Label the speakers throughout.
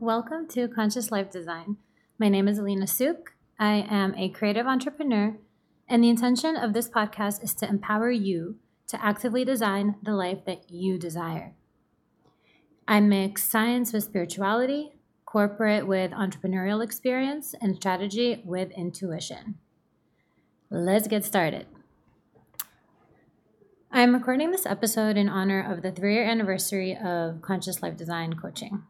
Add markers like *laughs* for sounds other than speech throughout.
Speaker 1: Welcome to Conscious Life Design. My name is Alina Suk. I am a creative entrepreneur, and the intention of this podcast is to empower you to actively design the life that you desire. I mix science with spirituality, corporate with entrepreneurial experience, and strategy with intuition. Let's get started. I'm recording this episode in honor of the three year anniversary of Conscious Life Design Coaching,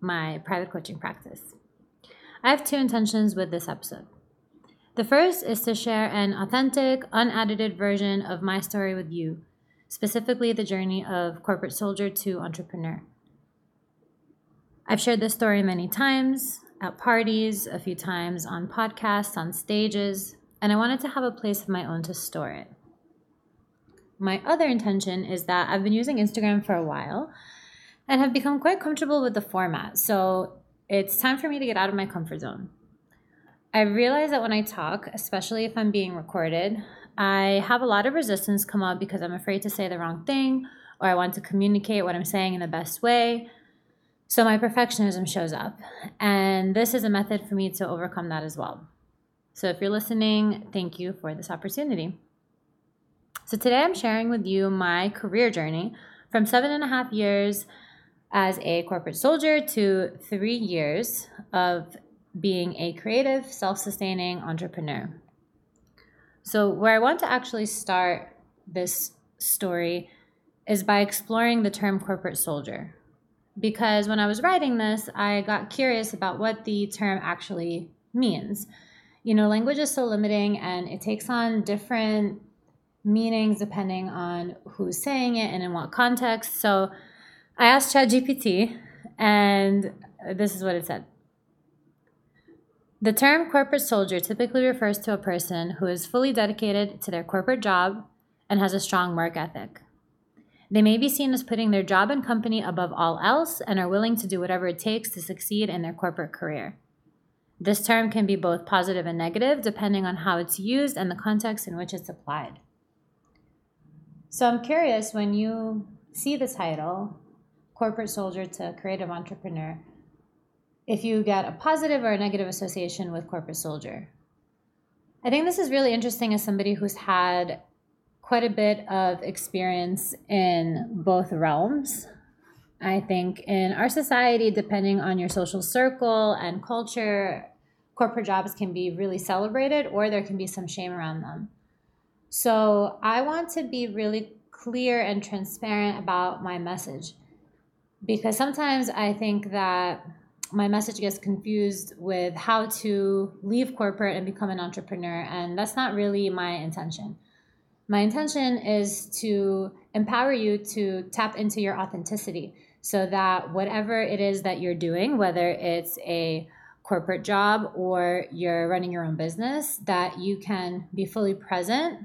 Speaker 1: my private coaching practice. I have two intentions with this episode. The first is to share an authentic, unedited version of my story with you, specifically the journey of corporate soldier to entrepreneur. I've shared this story many times at parties, a few times on podcasts, on stages, and I wanted to have a place of my own to store it. My other intention is that I've been using Instagram for a while and have become quite comfortable with the format. So it's time for me to get out of my comfort zone. I realize that when I talk, especially if I'm being recorded, I have a lot of resistance come up because I'm afraid to say the wrong thing or I want to communicate what I'm saying in the best way. So my perfectionism shows up. And this is a method for me to overcome that as well. So if you're listening, thank you for this opportunity. So today I'm sharing with you my career journey from seven and a half years as a corporate soldier to three years of being a creative, self sustaining entrepreneur. So, where I want to actually start this story is by exploring the term corporate soldier. Because when I was writing this, I got curious about what the term actually means. You know, language is so limiting and it takes on different meanings depending on who's saying it and in what context. So I asked ChatGPT, and this is what it said. The term corporate soldier typically refers to a person who is fully dedicated to their corporate job and has a strong work ethic. They may be seen as putting their job and company above all else and are willing to do whatever it takes to succeed in their corporate career. This term can be both positive and negative depending on how it's used and the context in which it's applied. So I'm curious when you see the title, corporate soldier to creative entrepreneur, if you get a positive or a negative association with corporate soldier. I think this is really interesting as somebody who's had quite a bit of experience in both realms. I think in our society, depending on your social circle and culture, corporate jobs can be really celebrated or there can be some shame around them. So I want to be really clear and transparent about my message because sometimes I think that my message gets confused with how to leave corporate and become an entrepreneur, and that's not really my intention. My intention is to empower you to tap into your authenticity so that whatever it is that you're doing, whether it's a corporate job or you're running your own business, that you can be fully present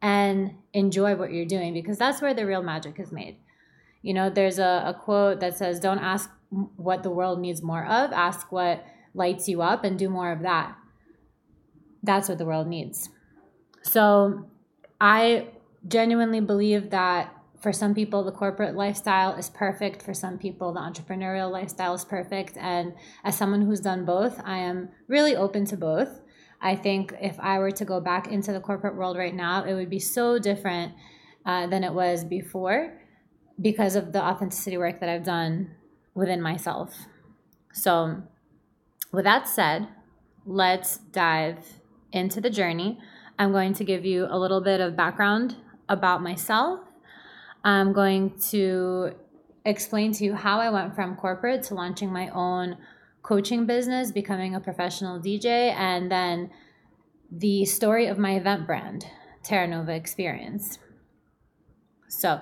Speaker 1: and enjoy what you're doing because that's where the real magic is made. You know, there's a, a quote that says, Don't ask what the world needs more of, ask what lights you up and do more of that. That's what the world needs. So I genuinely believe that for some people, the corporate lifestyle is perfect. For some people, the entrepreneurial lifestyle is perfect. And as someone who's done both, I am really open to both. I think if I were to go back into the corporate world right now, it would be so different uh, than it was before because of the authenticity work that I've done within myself. So, with that said, let's dive into the journey. I'm going to give you a little bit of background about myself. I'm going to explain to you how I went from corporate to launching my own coaching business, becoming a professional DJ, and then the story of my event brand, Terra Nova Experience. So,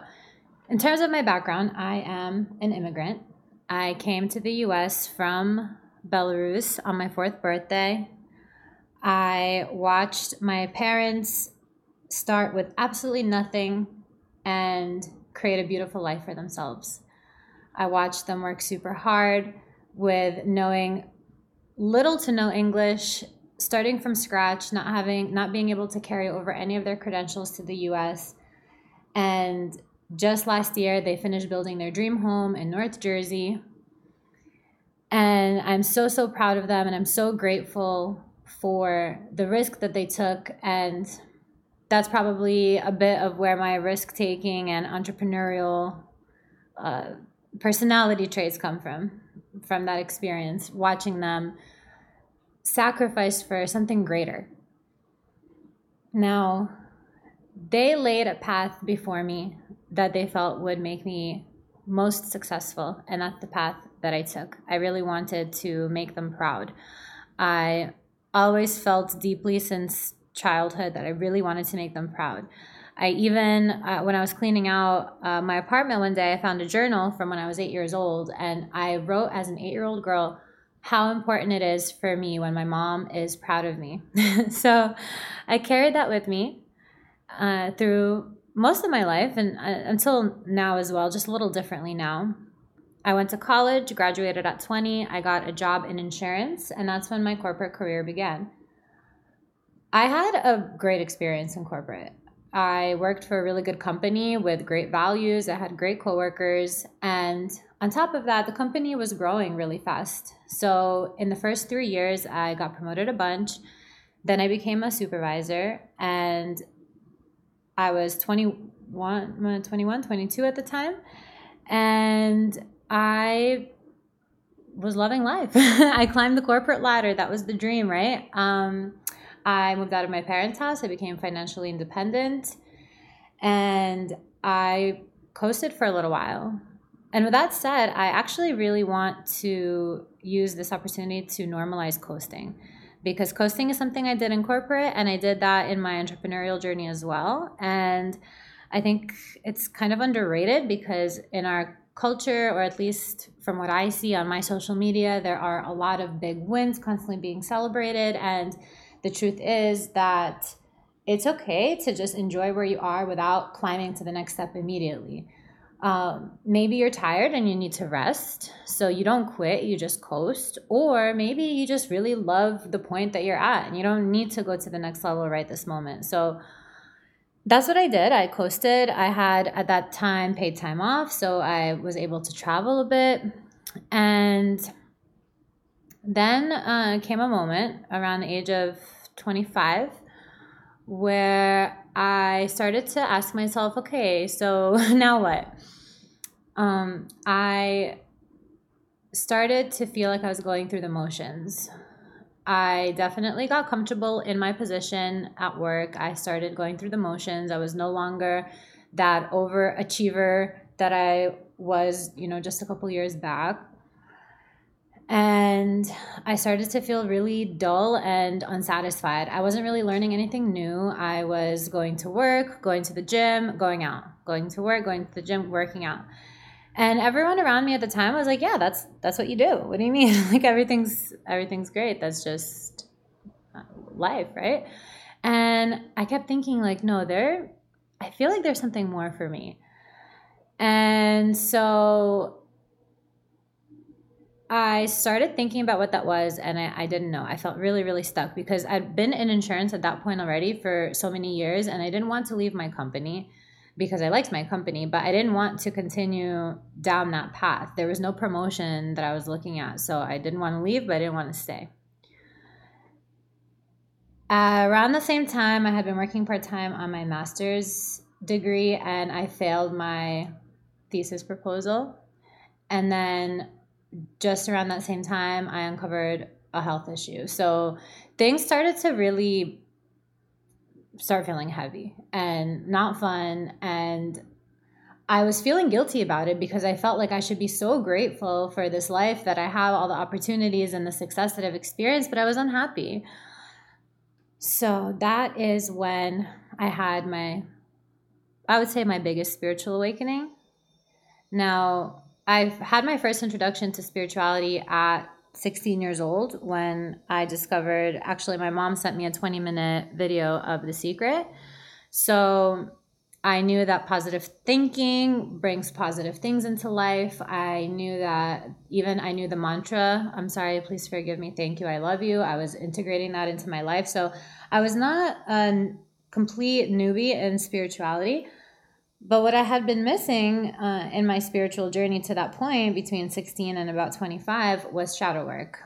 Speaker 1: in terms of my background, I am an immigrant. I came to the US from Belarus on my fourth birthday. I watched my parents start with absolutely nothing and create a beautiful life for themselves. I watched them work super hard with knowing little to no English, starting from scratch, not having not being able to carry over any of their credentials to the US. And just last year they finished building their dream home in North Jersey. And I'm so, so proud of them. And I'm so grateful for the risk that they took. And that's probably a bit of where my risk taking and entrepreneurial uh, personality traits come from, from that experience, watching them sacrifice for something greater. Now, they laid a path before me that they felt would make me most successful, and that's the path that I took. I really wanted to make them proud. I always felt deeply since childhood that I really wanted to make them proud. I even, uh, when I was cleaning out uh, my apartment one day, I found a journal from when I was eight years old, and I wrote as an eight year old girl how important it is for me when my mom is proud of me. *laughs* so I carried that with me uh, through most of my life and uh, until now as well, just a little differently now. I went to college, graduated at 20. I got a job in insurance, and that's when my corporate career began. I had a great experience in corporate. I worked for a really good company with great values. I had great coworkers. And on top of that, the company was growing really fast. So in the first three years, I got promoted a bunch. Then I became a supervisor. And I was 21, 21, 22 at the time. And I was loving life. *laughs* I climbed the corporate ladder. That was the dream, right? Um, I moved out of my parents' house. I became financially independent. And I coasted for a little while. And with that said, I actually really want to use this opportunity to normalize coasting because coasting is something I did in corporate and I did that in my entrepreneurial journey as well. And I think it's kind of underrated because in our culture, or at least from what I see on my social media, there are a lot of big wins constantly being celebrated. And the truth is that it's okay to just enjoy where you are without climbing to the next step immediately. Um, maybe you're tired and you need to rest, so you don't quit, you just coast. Or maybe you just really love the point that you're at and you don't need to go to the next level right this moment. So that's what I did. I coasted. I had at that time paid time off, so I was able to travel a bit. And then uh, came a moment around the age of 25 where I started to ask myself, okay, so *laughs* now what? Um, I started to feel like I was going through the motions. I definitely got comfortable in my position at work. I started going through the motions. I was no longer that overachiever that I was, you know, just a couple years back. And I started to feel really dull and unsatisfied. I wasn't really learning anything new. I was going to work, going to the gym, going out, going to work, going to the gym, working out. And everyone around me at the time was like, "Yeah, that's that's what you do. What do you mean? *laughs* like everything's everything's great. That's just uh, life, right?" And I kept thinking like, "No, there I feel like there's something more for me." And so I started thinking about what that was and I, I didn't know. I felt really, really stuck because I'd been in insurance at that point already for so many years and I didn't want to leave my company because I liked my company, but I didn't want to continue down that path. There was no promotion that I was looking at, so I didn't want to leave, but I didn't want to stay. Uh, around the same time, I had been working part time on my master's degree and I failed my thesis proposal. And then just around that same time, I uncovered a health issue. So things started to really start feeling heavy and not fun. And I was feeling guilty about it because I felt like I should be so grateful for this life that I have all the opportunities and the success that I've experienced, but I was unhappy. So that is when I had my, I would say, my biggest spiritual awakening. Now, I've had my first introduction to spirituality at 16 years old when I discovered actually my mom sent me a 20 minute video of The Secret. So I knew that positive thinking brings positive things into life. I knew that even I knew the mantra, I'm sorry, please forgive me, thank you, I love you. I was integrating that into my life. So I was not a complete newbie in spirituality, but what I had been missing uh, in my spiritual journey to that point, between 16 and about 25, was shadow work.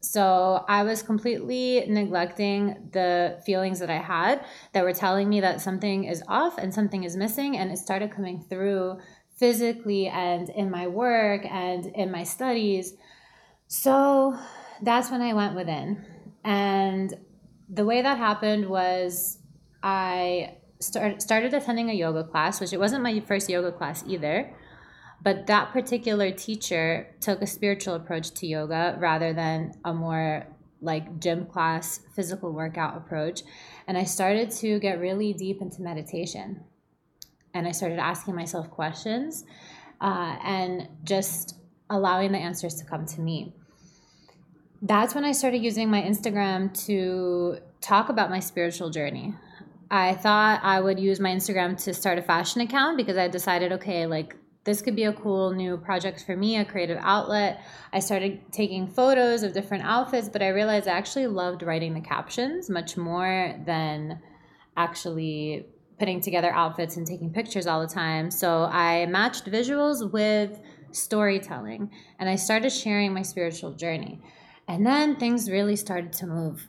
Speaker 1: So I was completely neglecting the feelings that I had that were telling me that something is off and something is missing. And it started coming through physically and in my work and in my studies. So that's when I went within. And the way that happened was I start, started attending a yoga class, which it wasn't my first yoga class either. But that particular teacher took a spiritual approach to yoga rather than a more like gym class physical workout approach. And I started to get really deep into meditation. And I started asking myself questions uh, and just allowing the answers to come to me. That's when I started using my Instagram to talk about my spiritual journey. I thought I would use my Instagram to start a fashion account because I decided, okay, like this could be a cool new project for me, a creative outlet. I started taking photos of different outfits, but I realized I actually loved writing the captions much more than actually putting together outfits and taking pictures all the time. So I matched visuals with storytelling and I started sharing my spiritual journey. And then things really started to move.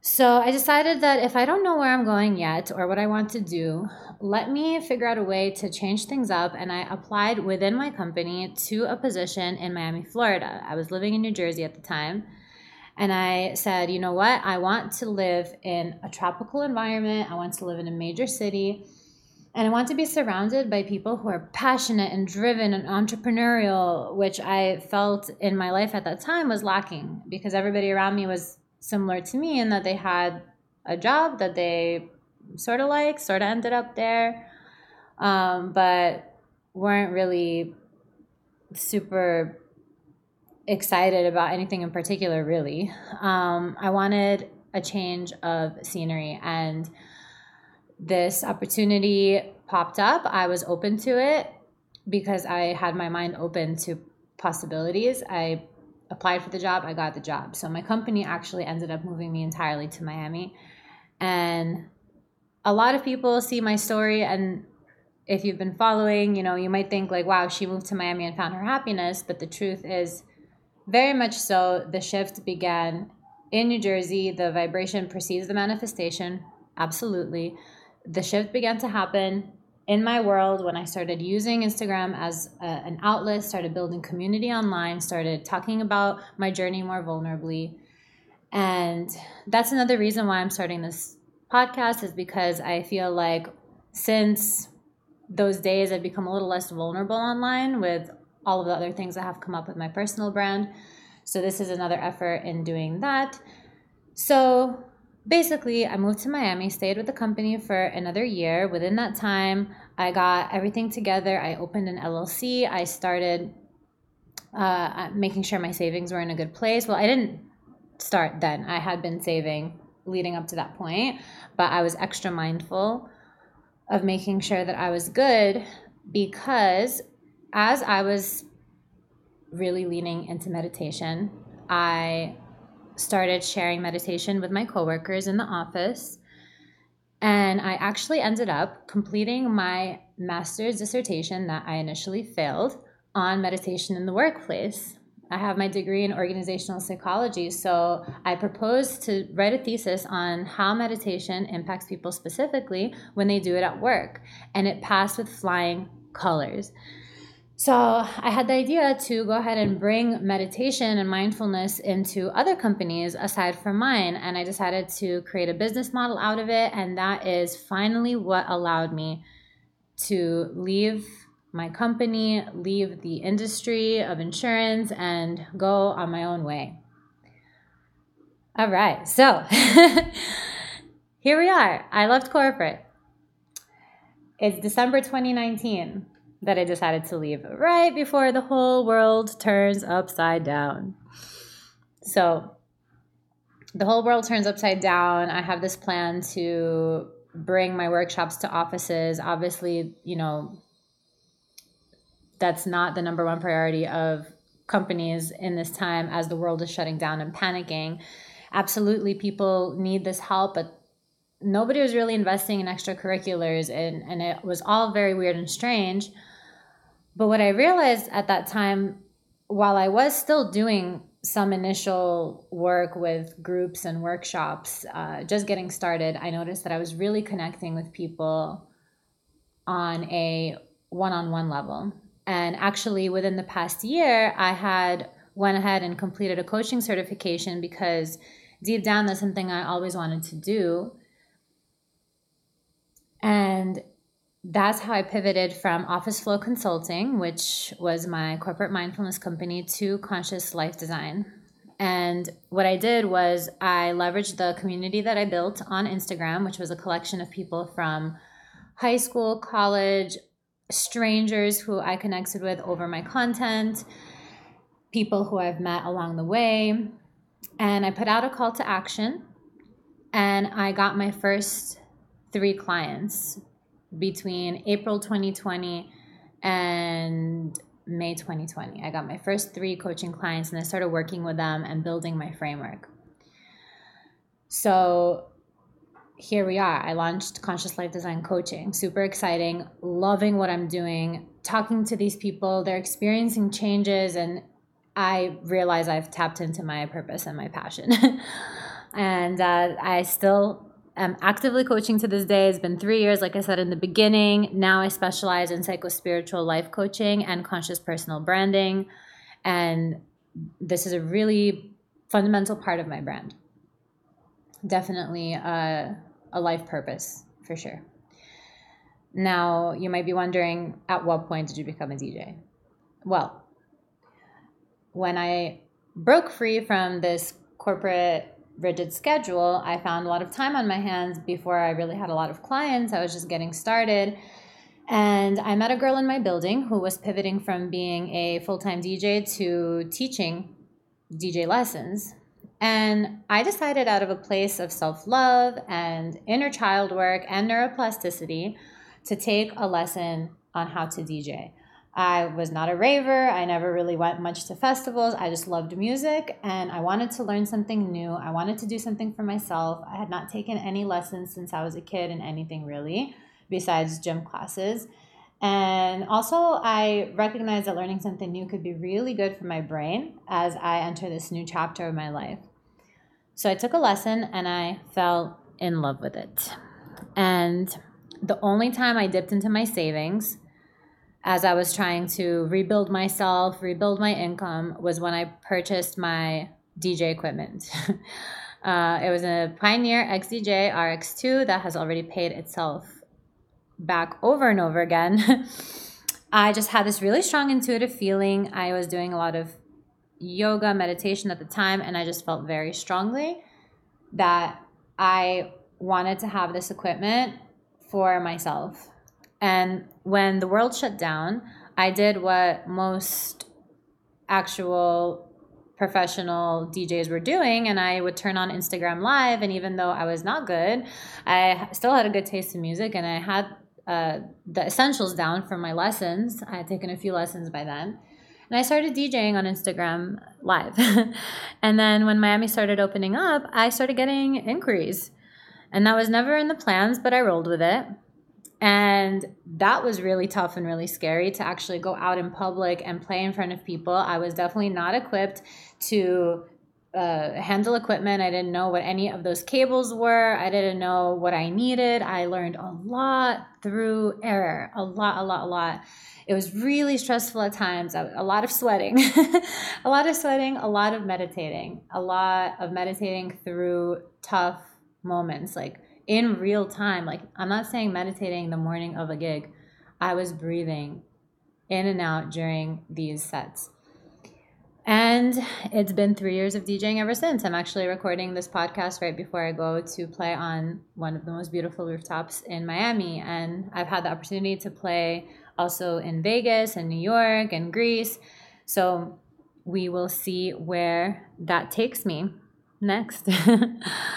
Speaker 1: So I decided that if I don't know where I'm going yet or what I want to do, let me figure out a way to change things up. And I applied within my company to a position in Miami, Florida. I was living in New Jersey at the time. And I said, you know what? I want to live in a tropical environment. I want to live in a major city. And I want to be surrounded by people who are passionate and driven and entrepreneurial, which I felt in my life at that time was lacking because everybody around me was similar to me in that they had a job that they sort of like, sort of ended up there, um, but weren't really super excited about anything in particular, really. Um, I wanted a change of scenery, and this opportunity popped up. I was open to it because I had my mind open to possibilities. I applied for the job, I got the job. So my company actually ended up moving me entirely to Miami. And a lot of people see my story and if you've been following, you know, you might think like, wow, she moved to Miami and found her happiness, but the truth is very much so the shift began in New Jersey. The vibration precedes the manifestation. Absolutely. The shift began to happen in my world when I started using Instagram as a, an outlet, started building community online, started talking about my journey more vulnerably. And that's another reason why I'm starting this podcast is because I feel like since those days I've become a little less vulnerable online with all of the other things that have come up with my personal brand. So this is another effort in doing that. So basically, I moved to Miami, stayed with the company for another year. Within that time, I got everything together. I opened an LLC. I started uh, making sure my savings were in a good place. Well, I didn't start then, I had been saving leading up to that point, but I was extra mindful of making sure that I was good because as I was really leaning into meditation, I started sharing meditation with my coworkers in the office. And I actually ended up completing my master's dissertation that I initially failed on meditation in the workplace. I have my degree in organizational psychology, so I proposed to write a thesis on how meditation impacts people specifically when they do it at work. And it passed with flying colors. So I had the idea to go ahead and bring meditation and mindfulness into other companies aside from mine. And I decided to create a business model out of it. And that is finally what allowed me to leave my company, leave the industry of insurance, and go on my own way. All right, so *laughs* here we are. I left corporate. It's December 2019 that I decided to leave right before the whole world turns upside down. So, the whole world turns upside down. I have this plan to bring my workshops to offices. Obviously, you know, that's not the number one priority of companies in this time as the world is shutting down and panicking. Absolutely, people need this help, but nobody was really investing in extracurriculars and, and it was all very weird and strange. But what I realized at that time, while I was still doing some initial work with groups and workshops, uh, just getting started, I noticed that I was really connecting with people on a one on one level. And actually, within the past year, I had went ahead and completed a coaching certification because deep down, that's something I always wanted to do. And that's how I pivoted from Office Flow Consulting, which was my corporate mindfulness company, to Conscious Life Design. And what I did was I leveraged the community that I built on Instagram, which was a collection of people from high school, college, strangers who I connected with over my content, people who I've met along the way. And I put out a call to action and I got my first three clients between April 2020 and May 2020. I got my first three coaching clients and I started working with them and building my framework. So here we are. I launched Conscious Life Design Coaching. Super exciting, loving what I'm doing, talking to these people. They're experiencing changes, and I realize I've tapped into my purpose and my passion. *laughs* and uh, I still am actively coaching to this day. It's been three years, like I said in the beginning. Now I specialize in psycho spiritual life coaching and conscious personal branding. And this is a really fundamental part of my brand. Definitely a, a life purpose for sure. Now, you might be wondering at what point did you become a DJ? Well, when I broke free from this corporate rigid schedule, I found a lot of time on my hands before I really had a lot of clients. I was just getting started. And I met a girl in my building who was pivoting from being a full time DJ to teaching DJ lessons. And I decided, out of a place of self love and inner child work and neuroplasticity, to take a lesson on how to DJ. I was not a raver. I never really went much to festivals. I just loved music and I wanted to learn something new. I wanted to do something for myself. I had not taken any lessons since I was a kid in anything really, besides gym classes. And also, I recognized that learning something new could be really good for my brain as I enter this new chapter of my life. So I took a lesson and I fell in love with it. And the only time I dipped into my savings, as I was trying to rebuild myself, rebuild my income, was when I purchased my DJ equipment. *laughs* uh, it was a Pioneer XDJ RX2 that has already paid itself back over and over again. *laughs* I just had this really strong intuitive feeling. I was doing a lot of yoga, meditation at the time, and I just felt very strongly that I wanted to have this equipment for myself and when the world shut down, I did what most actual professional DJs were doing, and I would turn on Instagram Live. And even though I was not good, I still had a good taste in music, and I had uh, the essentials down for my lessons. I had taken a few lessons by then. And I started DJing on Instagram Live. *laughs* and then when Miami started opening up, I started getting inquiries. And that was never in the plans, but I rolled with it. And that was really tough and really scary to actually go out in public and play in front of people. I was definitely not equipped to uh, handle equipment. I didn't know what any of those cables were. I didn't know what I needed. I learned a lot through error, a lot, a lot, a lot. It was really stressful at times, a lot of sweating, *laughs* a lot of sweating, a lot of meditating, a lot of meditating through tough moments. Like in real time. Like, I'm not saying meditating the morning of a gig, I was breathing in and out during these sets. And it's been three years of DJing ever since. I'm actually recording this podcast right before I go to play on one of the most beautiful rooftops in Miami. And I've had the opportunity to play also in Vegas and New York and Greece. So we will see where that takes me next.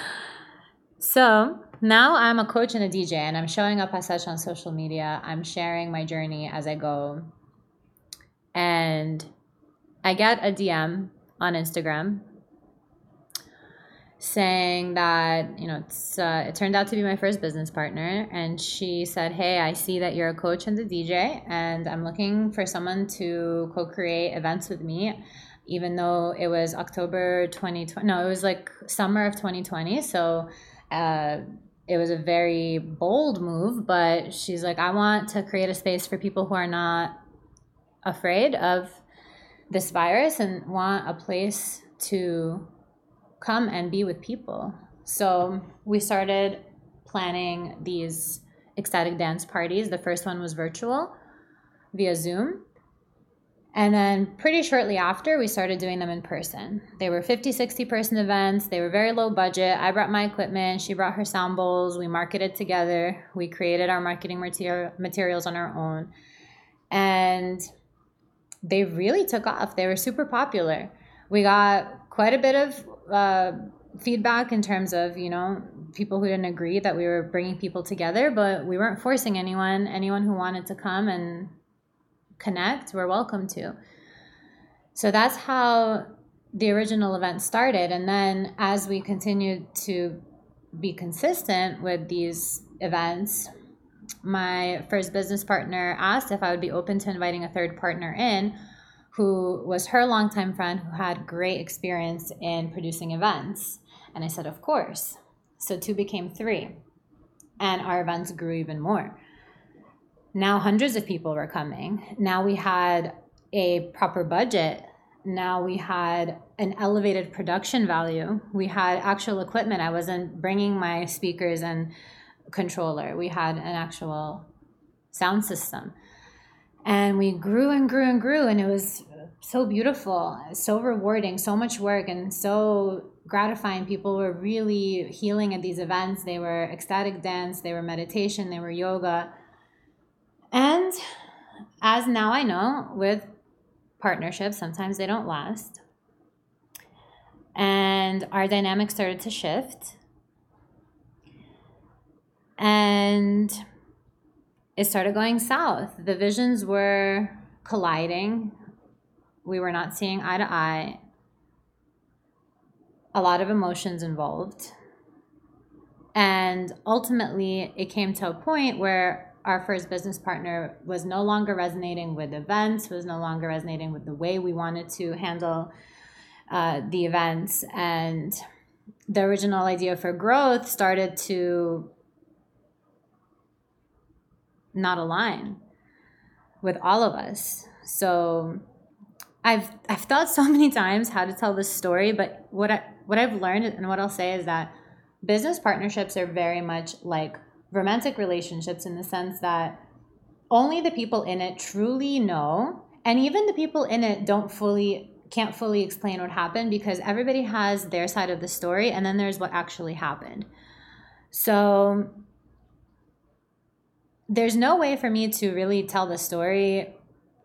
Speaker 1: *laughs* so now I'm a coach and a DJ, and I'm showing up as such on social media. I'm sharing my journey as I go. And I get a DM on Instagram saying that you know it's uh, it turned out to be my first business partner and she said hey i see that you're a coach and a dj and i'm looking for someone to co-create events with me even though it was october 2020 no it was like summer of 2020 so uh, it was a very bold move but she's like i want to create a space for people who are not afraid of this virus and want a place to come and be with people. So we started planning these ecstatic dance parties. The first one was virtual via Zoom. And then pretty shortly after, we started doing them in person. They were 50, 60 person events. They were very low budget. I brought my equipment. She brought her sound bowls. We marketed together. We created our marketing material, materials on our own. And they really took off. They were super popular. We got quite a bit of uh, feedback in terms of you know people who didn't agree that we were bringing people together but we weren't forcing anyone anyone who wanted to come and connect we're welcome to so that's how the original event started and then as we continued to be consistent with these events my first business partner asked if i would be open to inviting a third partner in who was her longtime friend who had great experience in producing events. And I said, Of course. So two became three. And our events grew even more. Now hundreds of people were coming. Now we had a proper budget. Now we had an elevated production value. We had actual equipment. I wasn't bringing my speakers and controller. We had an actual sound system and we grew and grew and grew and it was so beautiful so rewarding so much work and so gratifying people were really healing at these events they were ecstatic dance they were meditation they were yoga and as now i know with partnerships sometimes they don't last and our dynamics started to shift and it started going south. The visions were colliding. We were not seeing eye to eye. A lot of emotions involved. And ultimately, it came to a point where our first business partner was no longer resonating with events, was no longer resonating with the way we wanted to handle uh, the events. And the original idea for growth started to not align with all of us. So I've I've thought so *laughs* many times how to tell this story, but what I what I've learned and what I'll say is that business partnerships are very much like romantic relationships in the sense that only the people in it truly know and even the people in it don't fully can't fully explain what happened because everybody has their side of the story and then there's what actually happened. So there's no way for me to really tell the story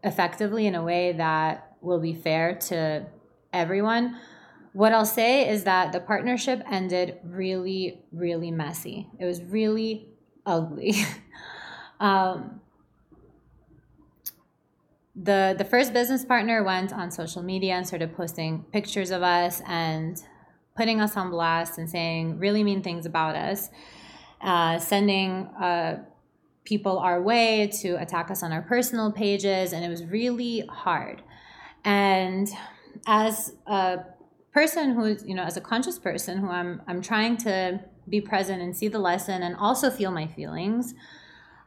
Speaker 1: effectively in a way that will be fair to everyone. What I'll say is that the partnership ended really, really messy. It was really ugly. *laughs* um, the the first business partner went on social media and started posting pictures of us and putting us on blast and saying really mean things about us, uh, sending. Uh, people our way to attack us on our personal pages, and it was really hard. And as a person who's, you know, as a conscious person who I'm, I'm trying to be present and see the lesson and also feel my feelings,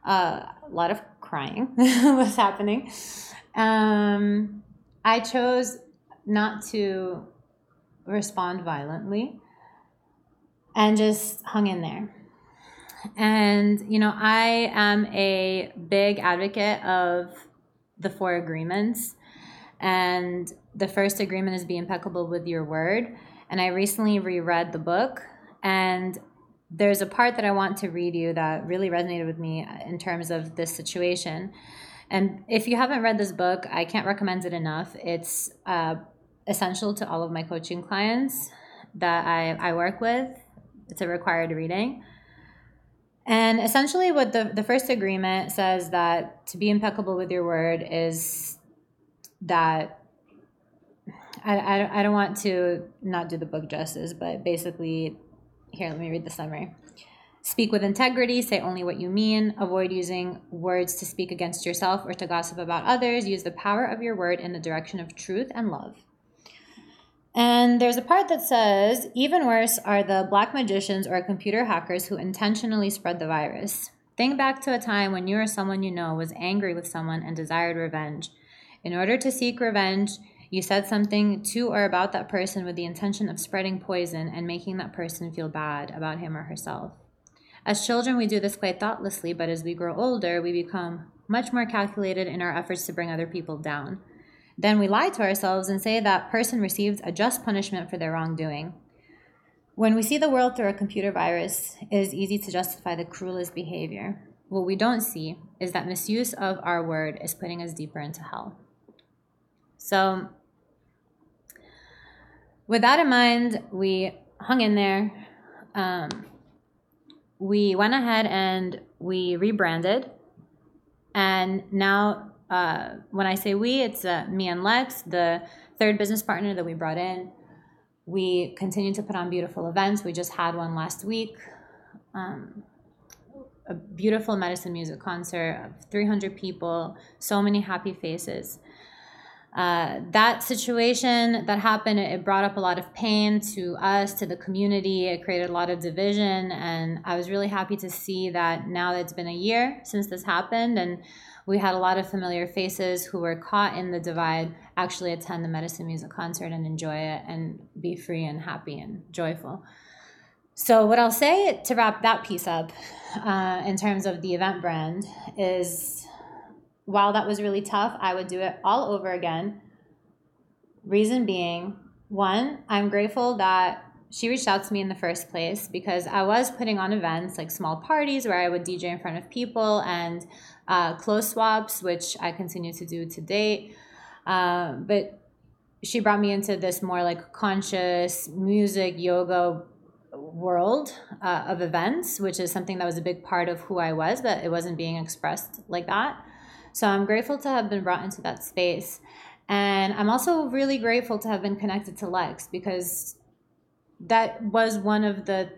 Speaker 1: uh, a lot of crying *laughs* was happening. Um, I chose not to respond violently and just hung in there. And, you know, I am a big advocate of the four agreements. And the first agreement is be impeccable with your word. And I recently reread the book, and there's a part that I want to read you that really resonated with me in terms of this situation. And if you haven't read this book, I can't recommend it enough. It's uh, essential to all of my coaching clients that I, I work with. It's a required reading. And essentially, what the, the first agreement says that to be impeccable with your word is that I, I, I don't want to not do the book justice, but basically, here, let me read the summary. Speak with integrity, say only what you mean, avoid using words to speak against yourself or to gossip about others. Use the power of your word in the direction of truth and love. And there's a part that says, even worse are the black magicians or computer hackers who intentionally spread the virus. Think back to a time when you or someone you know was angry with someone and desired revenge. In order to seek revenge, you said something to or about that person with the intention of spreading poison and making that person feel bad about him or herself. As children, we do this quite thoughtlessly, but as we grow older, we become much more calculated in our efforts to bring other people down. Then we lie to ourselves and say that person received a just punishment for their wrongdoing. When we see the world through a computer virus, it is easy to justify the cruelest behavior. What we don't see is that misuse of our word is putting us deeper into hell. So, with that in mind, we hung in there. Um, we went ahead and we rebranded. And now, uh, when I say we, it's uh, me and Lex, the third business partner that we brought in. We continue to put on beautiful events. We just had one last week. Um, a beautiful medicine music concert of 300 people, so many happy faces uh, that situation that happened, it brought up a lot of pain to us, to the community. It created a lot of division. And I was really happy to see that now that it's been a year since this happened, and we had a lot of familiar faces who were caught in the divide actually attend the medicine music concert and enjoy it and be free and happy and joyful. So, what I'll say to wrap that piece up uh, in terms of the event brand is while that was really tough, I would do it all over again. Reason being, one, I'm grateful that she reached out to me in the first place because I was putting on events like small parties where I would DJ in front of people and uh, clothes swaps, which I continue to do to date. Uh, but she brought me into this more like conscious music, yoga world uh, of events, which is something that was a big part of who I was, but it wasn't being expressed like that. So I'm grateful to have been brought into that space. And I'm also really grateful to have been connected to Lex because that was one of the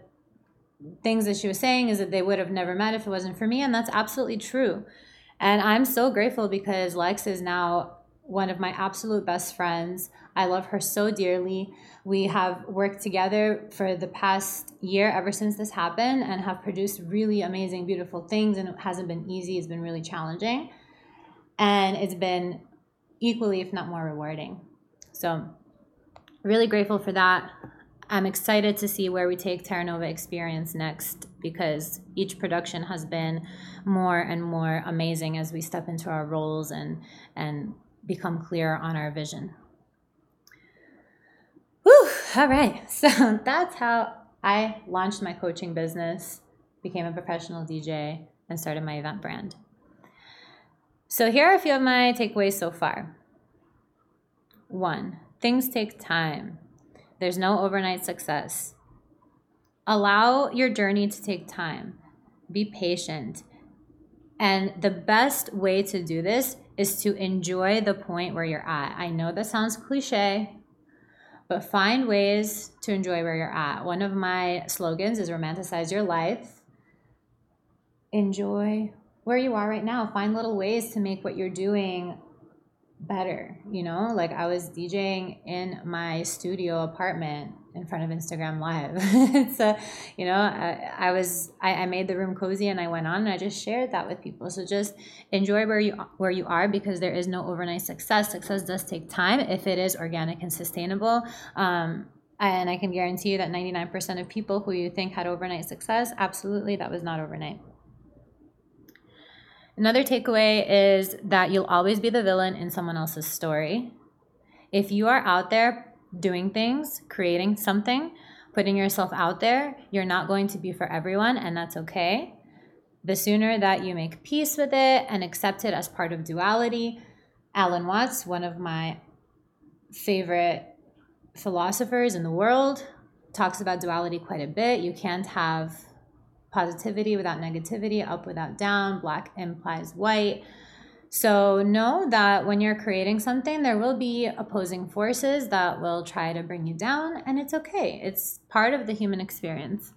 Speaker 1: things that she was saying is that they would have never met if it wasn't for me. And that's absolutely true. And I'm so grateful because Lex is now one of my absolute best friends. I love her so dearly. We have worked together for the past year ever since this happened and have produced really amazing, beautiful things. And it hasn't been easy, it's been really challenging and it's been equally, if not more, rewarding. So, really grateful for that. I'm excited to see where we take Terra Nova Experience next because each production has been more and more amazing as we step into our roles and and become clear on our vision. Whew, all right. *laughs* So that's how I launched my coaching business, became a professional DJ, and started my event brand. So here are a few of my takeaways so far. One, things take time. There's no overnight success. Allow your journey to take time. Be patient. And the best way to do this is to enjoy the point where you're at. I know that sounds cliche, but find ways to enjoy where you're at. One of my slogans is romanticize your life. Enjoy where you are right now. Find little ways to make what you're doing better. You know, like I was DJing in my studio apartment in front of Instagram Live. *laughs* a, you know, I, I was I, I made the room cozy and I went on and I just shared that with people. So just enjoy where you where you are because there is no overnight success. Success does take time if it is organic and sustainable. Um, and I can guarantee you that 99% of people who you think had overnight success, absolutely, that was not overnight. Another takeaway is that you'll always be the villain in someone else's story. If you are out there doing things, creating something, putting yourself out there, you're not going to be for everyone, and that's okay. The sooner that you make peace with it and accept it as part of duality, Alan Watts, one of my favorite philosophers in the world, talks about duality quite a bit. You can't have positivity without negativity, up without down, black implies white. So know that when you're creating something, there will be opposing forces that will try to bring you down, and it's okay. It's part of the human experience.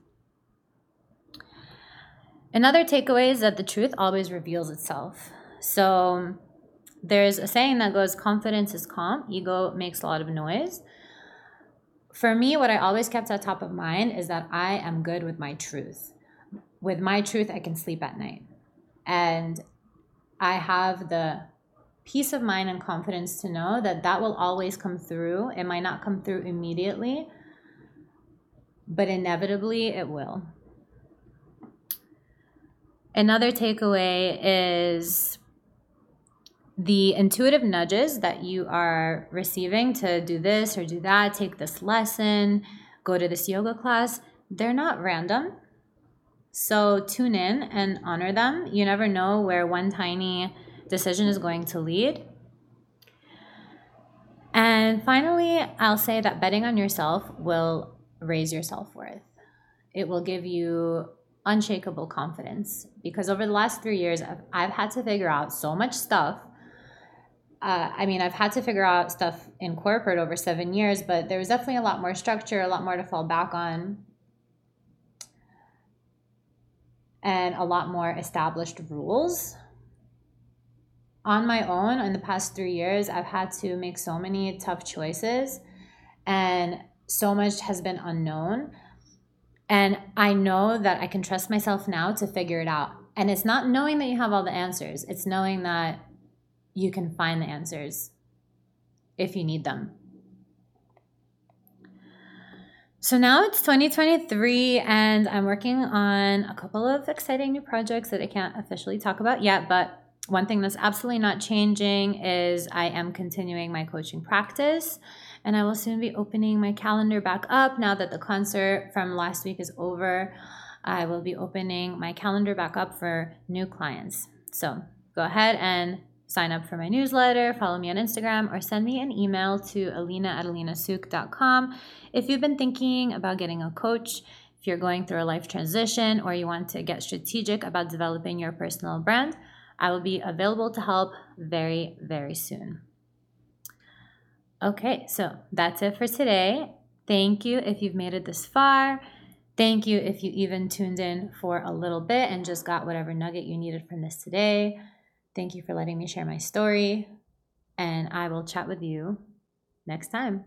Speaker 1: Another takeaway is that the truth always reveals itself. So there's a saying that goes confidence is calm, ego makes a lot of noise. For me, what I always kept at top of mind is that I am good with my truth. With my truth, I can sleep at night. And I have the peace of mind and confidence to know that that will always come through. It might not come through immediately, but inevitably it will. Another takeaway is the intuitive nudges that you are receiving to do this or do that, take this lesson, go to this yoga class, they're not random. So tune in and honor them. You never know where one tiny decision is going to lead. And finally, I'll say that betting on yourself will raise your self worth. It will give you unshakable confidence because over the last three years, I've, I've had to figure out so much stuff. Uh, I mean, I've had to figure out stuff in corporate over seven years, but there was definitely a lot more structure, a lot more to fall back on and a lot more established rules. On my own, in the past three years, I've had to make so many tough choices, and so much has been unknown. And I know that I can trust myself now to figure it out. And it's not knowing that you have all the answers, it's knowing that you can find the answers if you need them. So now it's 2023, and I'm working on a couple of exciting new projects that I can't officially talk about yet. But one thing that's absolutely not changing is I am continuing my coaching practice, and I will soon be opening my calendar back up now that the concert from last week is over. I will be opening my calendar back up for new clients. So go ahead and sign up for my newsletter, follow me on Instagram, or send me an email to alina at alinasuk.com if you've been thinking about getting a coach, if you're going through a life transition, or you want to get strategic about developing your personal brand. I will be available to help very, very soon. Okay, so that's it for today. Thank you if you've made it this far. Thank you if you even tuned in for a little bit and just got whatever nugget you needed from this today. Thank you for letting me share my story, and I will chat with you next time.